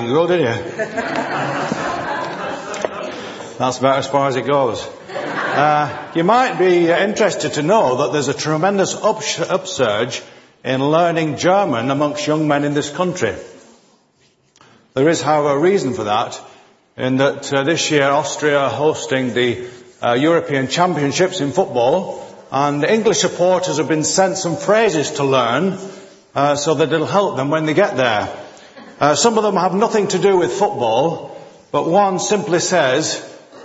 did you? That's about as far as it goes. Uh, you might be interested to know that there's a tremendous ups- upsurge in learning German amongst young men in this country. There is, however, a reason for that, in that uh, this year Austria are hosting the uh, European Championships in football, and English supporters have been sent some phrases to learn uh, so that it'll help them when they get there. Uh, some of them have nothing to do with football, but one simply says,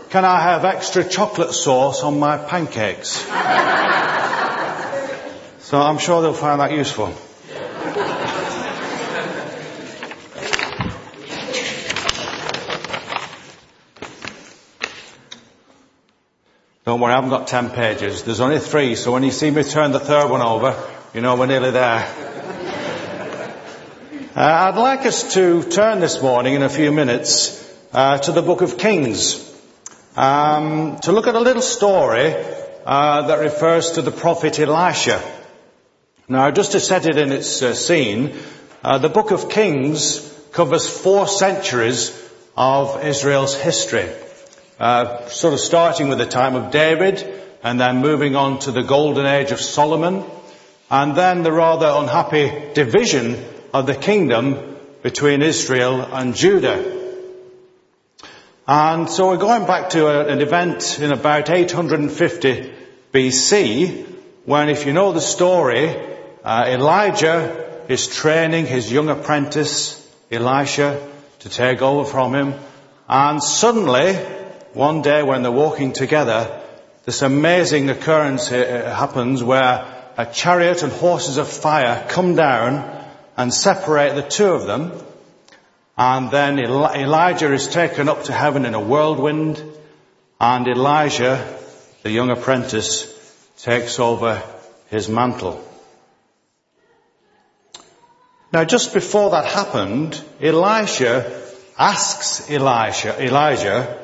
can I have extra chocolate sauce on my pancakes? so I'm sure they'll find that useful. Don't worry, I haven't got ten pages. There's only three, so when you see me turn the third one over, you know we're nearly there. Uh, I'd like us to turn this morning in a few minutes uh, to the book of Kings um, to look at a little story uh, that refers to the prophet Elisha. Now, just to set it in its uh, scene, uh, the book of Kings covers four centuries of Israel's history, uh, sort of starting with the time of David, and then moving on to the golden age of Solomon, and then the rather unhappy division of the kingdom between Israel and Judah. And so we're going back to a, an event in about 850 BC when, if you know the story, uh, Elijah is training his young apprentice, Elisha, to take over from him. And suddenly, one day when they're walking together, this amazing occurrence uh, happens where a chariot and horses of fire come down and separate the two of them and then Elijah is taken up to heaven in a whirlwind, and Elijah, the young apprentice, takes over his mantle. Now just before that happened, Elisha asks Elijah, Elijah,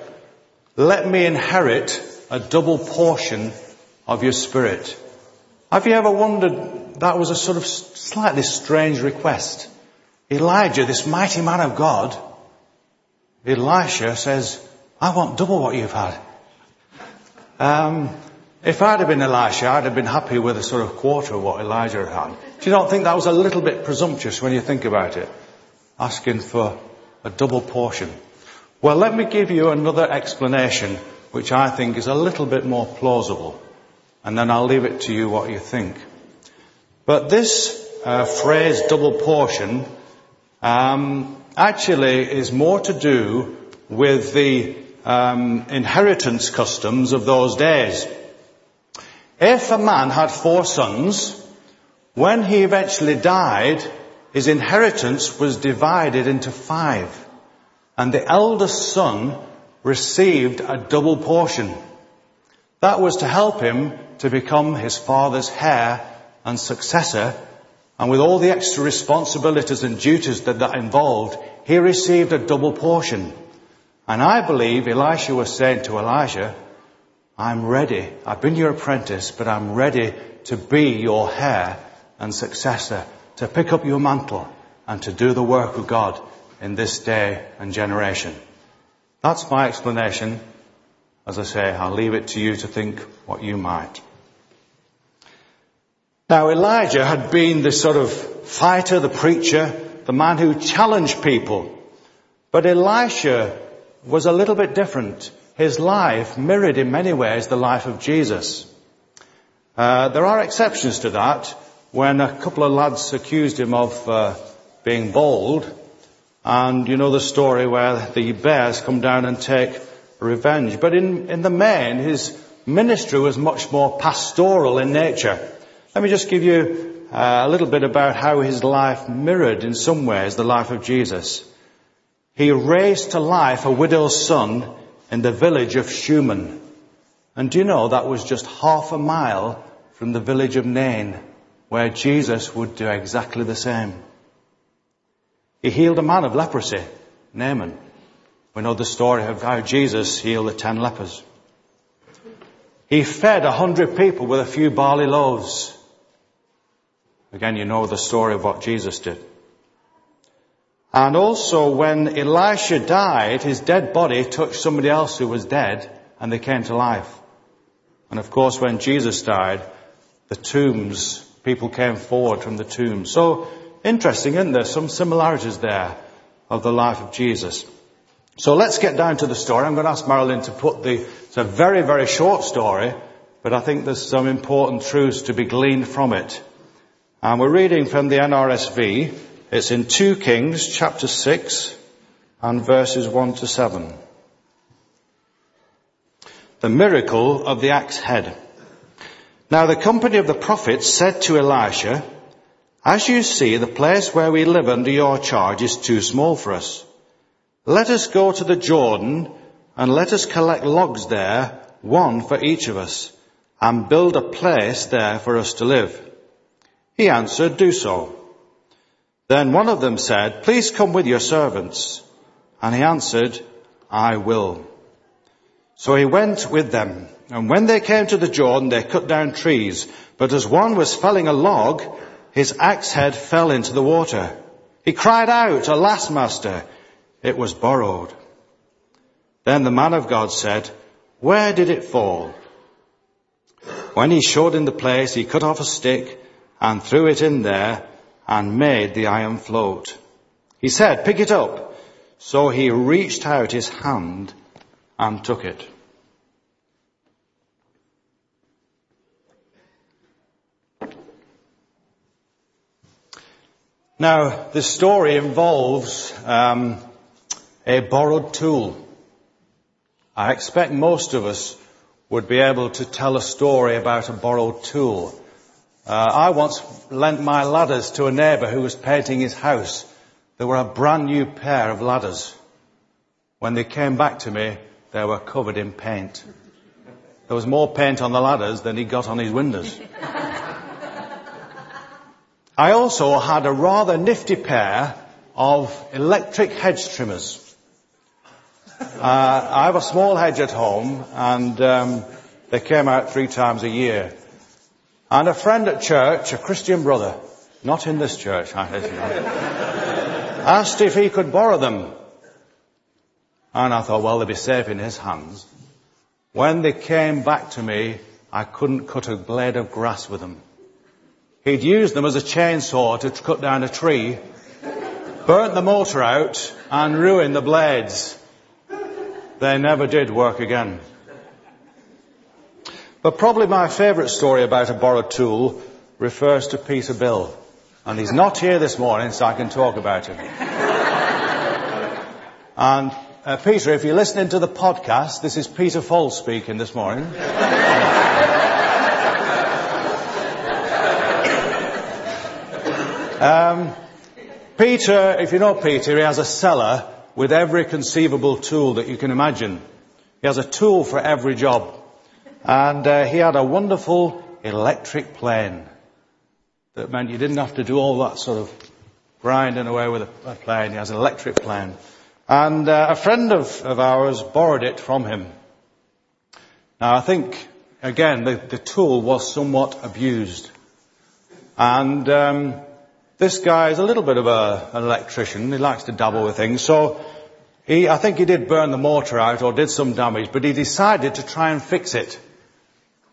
let me inherit a double portion of your spirit. Have you ever wondered that was a sort of slightly strange request? Elijah, this mighty man of God, Elisha says, I want double what you've had. Um, if I'd have been Elisha, I'd have been happy with a sort of quarter of what Elijah had. Do you not think that was a little bit presumptuous when you think about it? Asking for a double portion. Well, let me give you another explanation which I think is a little bit more plausible. And then I'll leave it to you what you think. But this uh, phrase double portion um, actually is more to do with the um, inheritance customs of those days. If a man had four sons, when he eventually died, his inheritance was divided into five, and the eldest son received a double portion. That was to help him to become his father's heir and successor and with all the extra responsibilities and duties that that involved, he received a double portion. And I believe Elisha was saying to Elijah, I'm ready. I've been your apprentice, but I'm ready to be your heir and successor, to pick up your mantle and to do the work of God in this day and generation. That's my explanation. As I say, I'll leave it to you to think what you might. Now Elijah had been the sort of fighter, the preacher, the man who challenged people. But Elisha was a little bit different. His life mirrored in many ways the life of Jesus. Uh, there are exceptions to that when a couple of lads accused him of uh, being bold. And you know the story where the bears come down and take revenge. But in, in the main, his ministry was much more pastoral in nature. Let me just give you uh, a little bit about how his life mirrored in some ways the life of Jesus. He raised to life a widow's son in the village of Shunem. And do you know that was just half a mile from the village of Nain, where Jesus would do exactly the same. He healed a man of leprosy, Naaman. We know the story of how Jesus healed the ten lepers. He fed a hundred people with a few barley loaves. Again, you know the story of what Jesus did. And also when Elisha died, his dead body touched somebody else who was dead and they came to life. And of course when Jesus died, the tombs, people came forward from the tombs. So interesting, isn't there? Some similarities there of the life of Jesus. So let's get down to the story. I'm going to ask Marilyn to put the, it's a very, very short story, but I think there's some important truths to be gleaned from it. And we're reading from the NRSV. It's in 2 Kings chapter 6 and verses 1 to 7. The miracle of the axe head. Now the company of the prophets said to Elisha, As you see, the place where we live under your charge is too small for us. Let us go to the Jordan and let us collect logs there, one for each of us, and build a place there for us to live. He answered, Do so. Then one of them said, Please come with your servants. And he answered, I will. So he went with them. And when they came to the Jordan, they cut down trees. But as one was felling a log, his axe head fell into the water. He cried out, Alas, master, it was borrowed. Then the man of God said, Where did it fall? When he showed him the place, he cut off a stick and threw it in there and made the iron float. He said, pick it up. So he reached out his hand and took it. Now, this story involves um, a borrowed tool. I expect most of us would be able to tell a story about a borrowed tool. Uh, I once lent my ladders to a neighbour who was painting his house. They were a brand new pair of ladders. When they came back to me, they were covered in paint. There was more paint on the ladders than he got on his windows. I also had a rather nifty pair of electric hedge trimmers. Uh, I have a small hedge at home and um, they came out three times a year. And a friend at church, a Christian brother, not in this church, I imagine, asked if he could borrow them. And I thought, well, they'd be safe in his hands. When they came back to me, I couldn't cut a blade of grass with them. He'd used them as a chainsaw to cut down a tree, burnt the motor out, and ruined the blades. They never did work again. But probably my favourite story about a borrowed tool refers to Peter Bill. And he's not here this morning, so I can talk about him. and uh, Peter, if you're listening to the podcast, this is Peter Fall speaking this morning. um, Peter, if you know Peter, he has a cellar with every conceivable tool that you can imagine. He has a tool for every job. And uh, he had a wonderful electric plane that meant you didn't have to do all that sort of grinding away with a, plane. He has an electric plane. And uh, a friend of, of ours borrowed it from him. Now I think, again, the, the tool was somewhat abused. And um, this guy is a little bit of a, an electrician. He likes to dabble with things. So he, I think he did burn the motor out or did some damage, but he decided to try and fix it.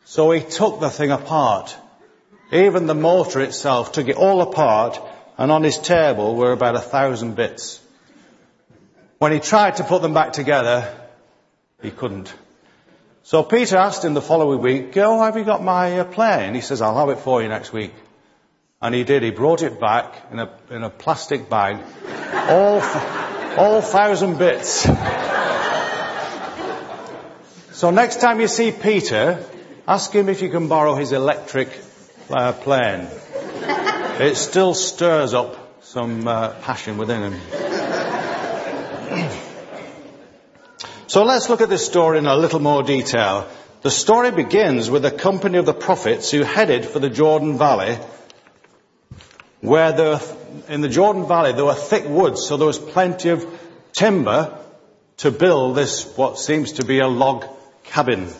So he took the thing apart. Even the motor itself took it all apart and on his table were about a thousand bits. When he tried to put them back together, he couldn't. So Peter asked him the following week, oh, have you got my uh, plane? He says, I'll have it for you next week. And he did. He brought it back in a, in a plastic bag. all, all thousand bits. so next time you see Peter, Ask him if you can borrow his electric uh, plane. It still stirs up some uh, passion within him. so let's look at this story in a little more detail. The story begins with a company of the prophets who headed for the Jordan Valley, where there, in the Jordan Valley there were thick woods, so there was plenty of timber to build this, what seems to be a log cabin.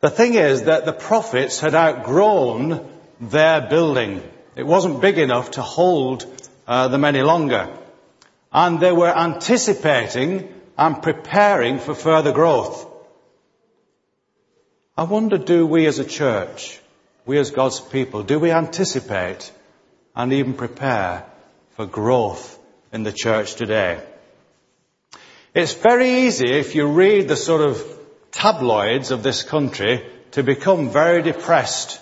The thing is that the prophets had outgrown their building. It wasn't big enough to hold uh, them any longer. and they were anticipating and preparing for further growth. I wonder, do we as a church, we as God's people, do we anticipate and even prepare for growth in the church today? It's very easy if you read the sort of tabloids of this country to become very depressed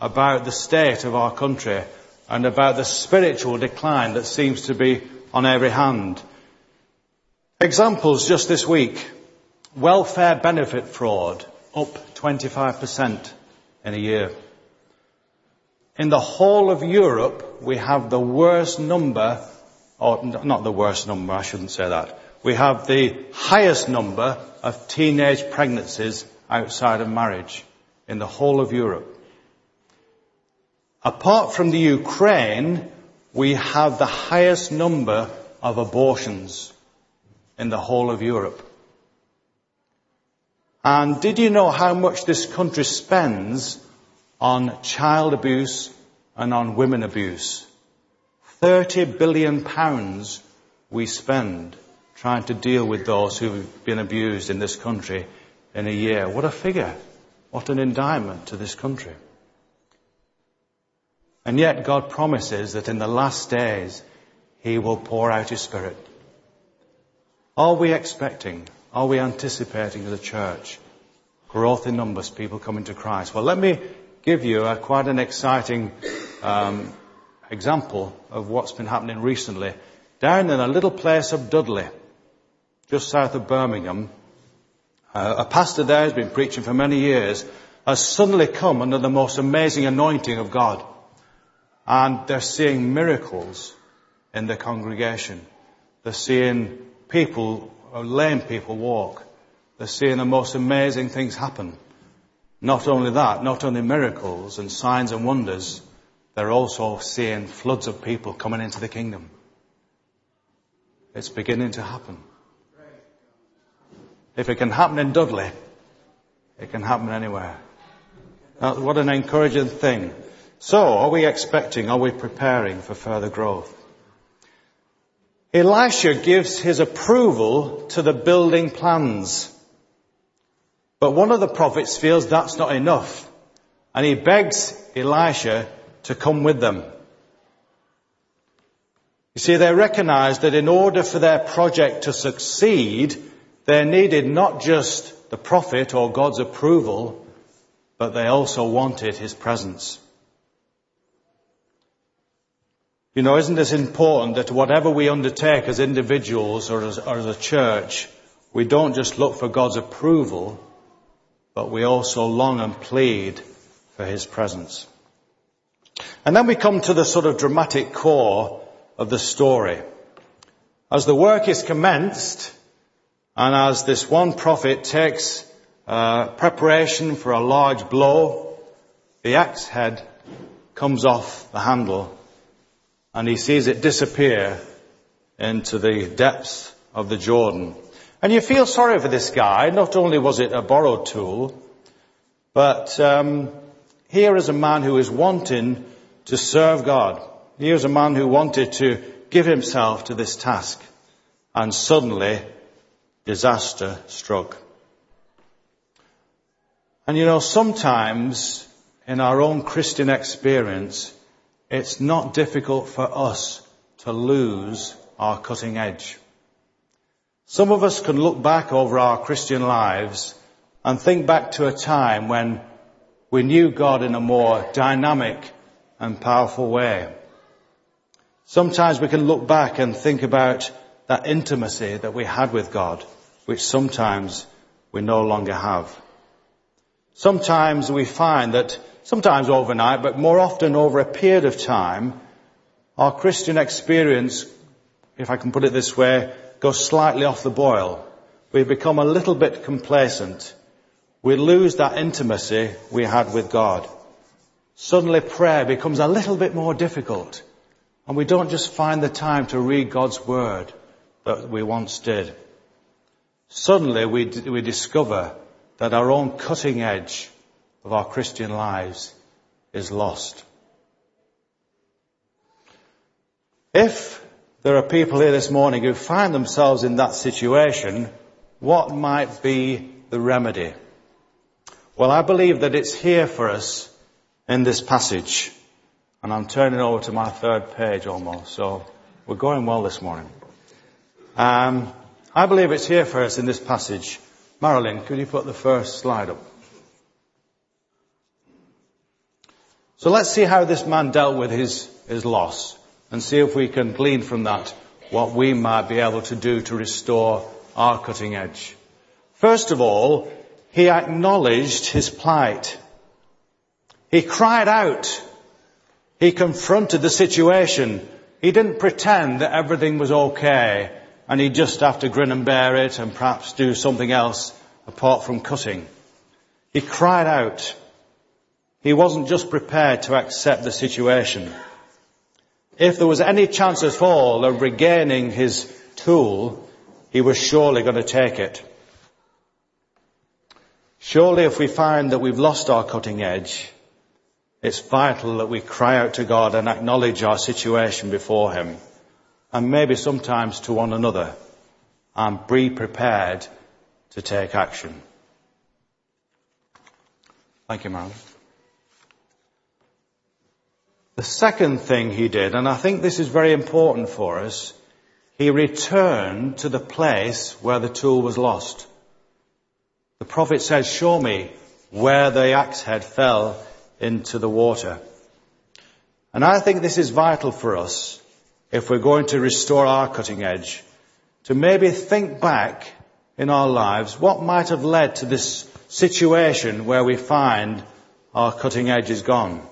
about the state of our country and about the spiritual decline that seems to be on every hand. Examples just this week. Welfare benefit fraud up 25% in a year. In the whole of Europe, we have the worst number, or not the worst number, I shouldn't say that. We have the highest number of teenage pregnancies outside of marriage in the whole of Europe. Apart from the Ukraine, we have the highest number of abortions in the whole of Europe. And did you know how much this country spends on child abuse and on women abuse? 30 billion pounds we spend trying to deal with those who've been abused in this country in a year. What a figure. What an indictment to this country. And yet God promises that in the last days He will pour out His Spirit. Are we expecting, are we anticipating as a church growth in numbers, people coming to Christ? Well, let me give you a, quite an exciting um, example of what's been happening recently. Down in a little place of Dudley, just south of Birmingham, uh, a pastor there has been preaching for many years, has suddenly come under the most amazing anointing of God. And they're seeing miracles in the congregation. They're seeing people, lame people walk. They're seeing the most amazing things happen. Not only that, not only miracles and signs and wonders, they're also seeing floods of people coming into the kingdom. It's beginning to happen. If it can happen in Dudley, it can happen anywhere. What an encouraging thing. So, are we expecting, are we preparing for further growth? Elisha gives his approval to the building plans. But one of the prophets feels that's not enough. And he begs Elisha to come with them. You see, they recognize that in order for their project to succeed, they needed not just the prophet or God's approval, but they also wanted his presence. You know, isn't this important that whatever we undertake as individuals or as, or as a church, we don't just look for God's approval, but we also long and plead for His presence. And then we come to the sort of dramatic core of the story. As the work is commenced, and as this one prophet takes uh, preparation for a large blow, the axe head comes off the handle and he sees it disappear into the depths of the Jordan. And you feel sorry for this guy. Not only was it a borrowed tool, but um, here is a man who is wanting to serve God. Here is a man who wanted to give himself to this task. And suddenly, disaster struck. And you know, sometimes in our own Christian experience, it's not difficult for us to lose our cutting edge. Some of us can look back over our Christian lives and think back to a time when we knew God in a more dynamic and powerful way. Sometimes we can look back and think about that intimacy that we had with God, which sometimes we no longer have. Sometimes we find that sometimes overnight, but more often over a period of time, our Christian experience, if I can put it this way, goes slightly off the boil. We become a little bit complacent. We lose that intimacy we had with God. Suddenly prayer becomes a little bit more difficult. And we don't just find the time to read God's Word that we once did. Suddenly we, we discover that our own cutting edge of our Christian lives is lost. If there are people here this morning who find themselves in that situation, what might be the remedy? Well, I believe that it's here for us in this passage. And I'm turning over to my third page almost, so we're going well this morning. Um, I believe it's here for us in this passage. Marilyn, could you put the first slide up? So let's see how this man dealt with his, his loss and see if we can glean from that what we might be able to do to restore our cutting edge. First of all, he acknowledged his plight. He cried out. He confronted the situation. He didn't pretend that everything was okay and he'd just have to grin and bear it and perhaps do something else apart from cutting. He cried out. He wasn't just prepared to accept the situation. If there was any chance at all of regaining his tool, he was surely going to take it. Surely if we find that we've lost our cutting edge, it's vital that we cry out to God and acknowledge our situation before Him and maybe sometimes to one another and be prepared to take action. Thank you, Marilyn. The second thing he did, and I think this is very important for us, he returned to the place where the tool was lost. The prophet says, show me where the axe head fell into the water. And I think this is vital for us if we're going to restore our cutting edge, to maybe think back in our lives what might have led to this situation where we find our cutting edge is gone.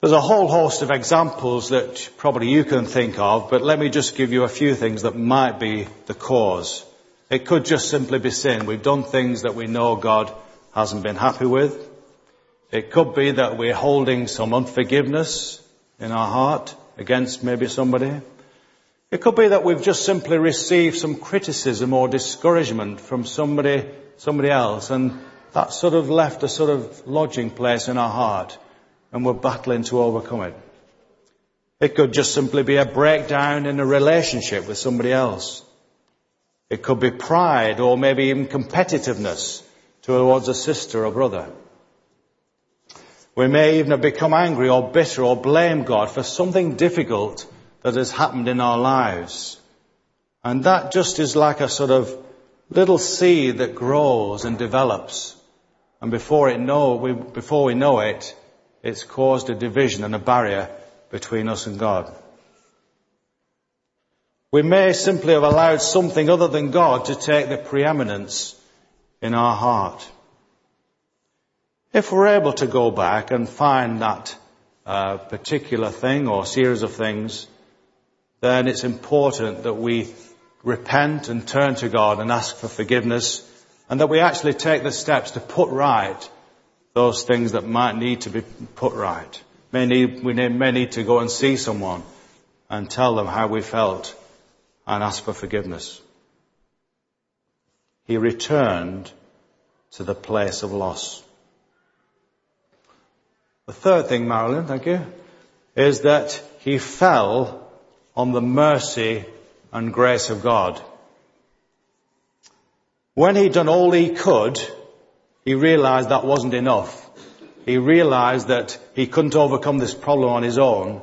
There's a whole host of examples that probably you can think of, but let me just give you a few things that might be the cause. It could just simply be sin. We've done things that we know God hasn't been happy with. It could be that we're holding some unforgiveness in our heart against maybe somebody. It could be that we've just simply received some criticism or discouragement from somebody, somebody else, and that sort of left a sort of lodging place in our heart, and we're battling to overcome it. It could just simply be a breakdown in a relationship with somebody else. It could be pride or maybe even competitiveness towards a sister or brother. We may even have become angry or bitter or blame God for something difficult that has happened in our lives. And that just is like a sort of little seed that grows and develops. And before it know, we, before we know it, it's caused a division and a barrier between us and God. We may simply have allowed something other than God to take the preeminence in our heart. If we're able to go back and find that uh, particular thing or series of things, then it's important that we repent and turn to God and ask for forgiveness and that we actually take the steps to put right those things that might need to be put right. May need, we may need to go and see someone and tell them how we felt and ask for forgiveness. He returned to the place of loss. The third thing, Marilyn, thank you, is that he fell on the mercy and grace of God. When he'd done all he could, he realized that wasn't enough. He realized that he couldn't overcome this problem on his own,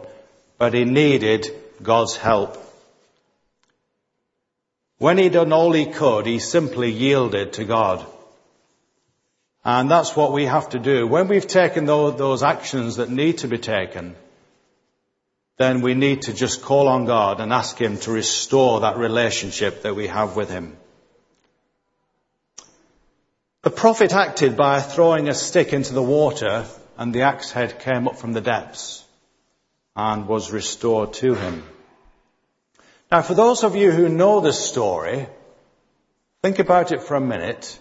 but he needed God's help. When he'd done all he could, he simply yielded to God. And that's what we have to do. When we've taken those actions that need to be taken, then we need to just call on God and ask Him to restore that relationship that we have with Him. The prophet acted by throwing a stick into the water and the axe head came up from the depths and was restored to him. Now for those of you who know this story, think about it for a minute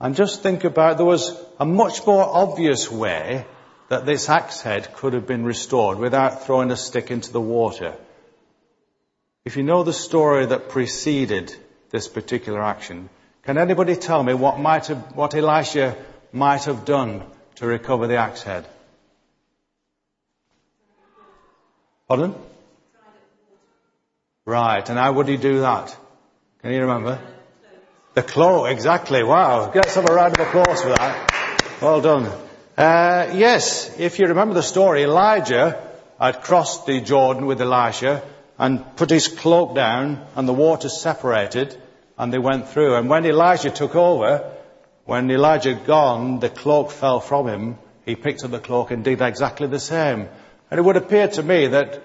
and just think about, there was a much more obvious way that this axe head could have been restored without throwing a stick into the water. If you know the story that preceded this particular action, can anybody tell me what might have, what Elisha might have done to recover the axe head? Pardon? Right, and how would he do that? Can you remember? The cloak, exactly. Wow. Let's have a round of applause for that. Well done. Uh, yes, if you remember the story, Elijah had crossed the Jordan with Elisha and put his cloak down and the water separated and they went through. And when Elijah took over, when Elijah had gone, the cloak fell from him. He picked up the cloak and did exactly the same. And it would appear to me that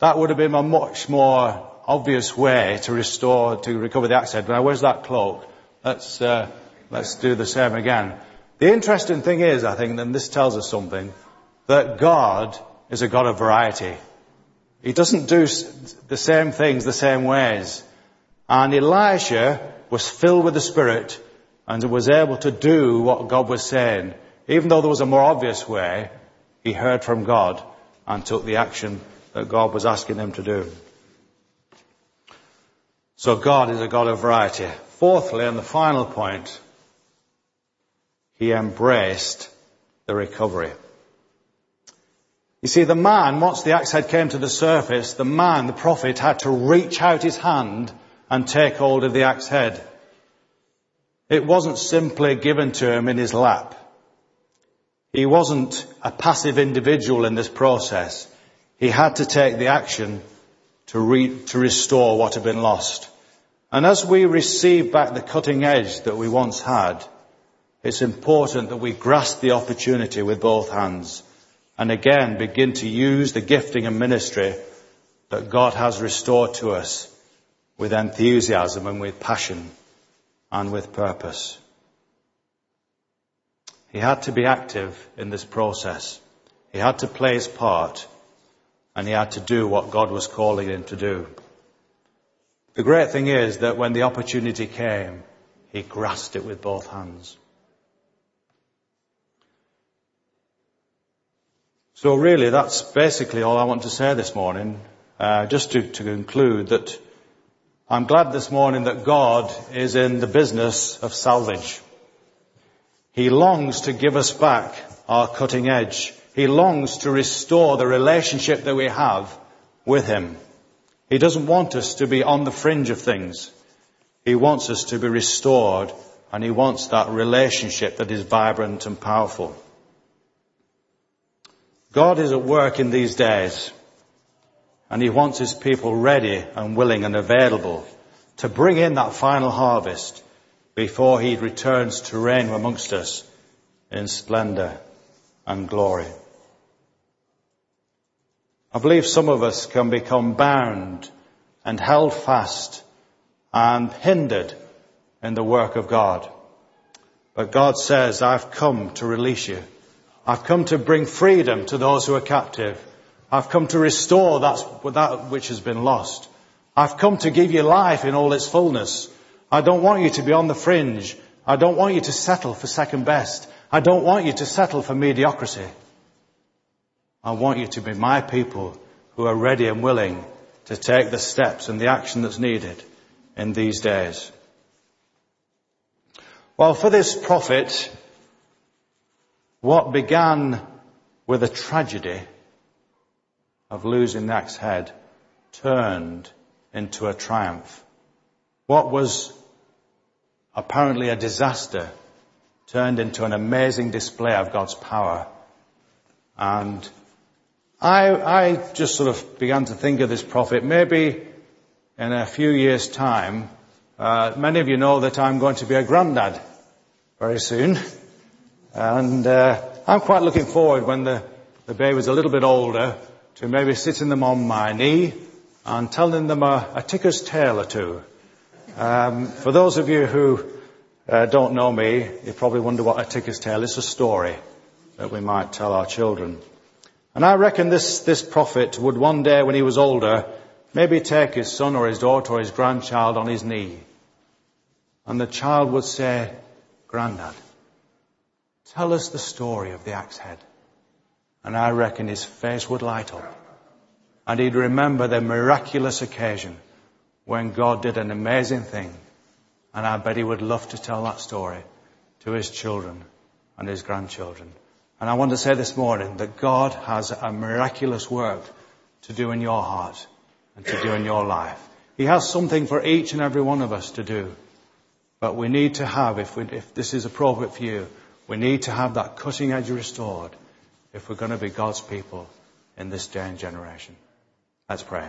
that would have been a much more obvious way to restore, to recover the head. Now, where's that cloak? Let's, uh, let's do the same again. The interesting thing is, I think, and this tells us something, that God is a God of variety. He doesn't do the same things the same ways. And Elisha was filled with the Spirit and was able to do what God was saying. Even though there was a more obvious way, he heard from God and took the action that God was asking him to do. So God is a God of variety. Fourthly, and the final point, he embraced the recovery. You see, the man, once the axe head came to the surface, the man, the prophet, had to reach out his hand and take hold of the axe head. It wasn't simply given to him in his lap. He wasn't a passive individual in this process. He had to take the action to, re- to restore what had been lost. And as we receive back the cutting edge that we once had, it's important that we grasp the opportunity with both hands and again begin to use the gifting and ministry that God has restored to us with enthusiasm and with passion and with purpose. He had to be active in this process. He had to play his part and he had to do what God was calling him to do. The great thing is that when the opportunity came, he grasped it with both hands. So really, that's basically all I want to say this morning. Uh, just to, to conclude that I'm glad this morning that God is in the business of salvage. He longs to give us back our cutting edge. He longs to restore the relationship that we have with Him. He doesn't want us to be on the fringe of things. He wants us to be restored and He wants that relationship that is vibrant and powerful. God is at work in these days and he wants his people ready and willing and available to bring in that final harvest before he returns to reign amongst us in splendor and glory. I believe some of us can become bound and held fast and hindered in the work of God. But God says, I've come to release you. I've come to bring freedom to those who are captive. I've come to restore that, which has been lost. I've come to give you life in all its fullness. I don't want you to be on the fringe. I don't want you to settle for second best. I don't want you to settle for mediocrity. I want you to be my people who are ready and willing to take the steps and the action that's needed in these days. Well, for this prophet, what began with a tragedy of losing the axe head turned into a triumph. What was apparently a disaster turned into an amazing display of God's power. And I, I just sort of began to think of this prophet. Maybe in a few years' time, uh, many of you know that I'm going to be a granddad very soon. And uh, I'm quite looking forward when the, the baby's a little bit older to maybe sitting them on my knee and telling them a, a ticker's tale or two. Um, for those of you who uh, don't know me, you probably wonder what a ticker's tale is. It's a story that we might tell our children. And I reckon this, this prophet would one day when he was older maybe take his son or his daughter or his grandchild on his knee. And the child would say, Grandad, Tell us the story of the axe head. And I reckon his face would light up. And he'd remember the miraculous occasion when God did an amazing thing. And I bet he would love to tell that story to his children and his grandchildren. And I want to say this morning that God has a miraculous work to do in your heart and to do in your life. He has something for each and every one of us to do. But we need to have, if, we, if this is appropriate for you, we need to have that cutting edge restored if we're going to be God's people in this day and generation. Let's pray.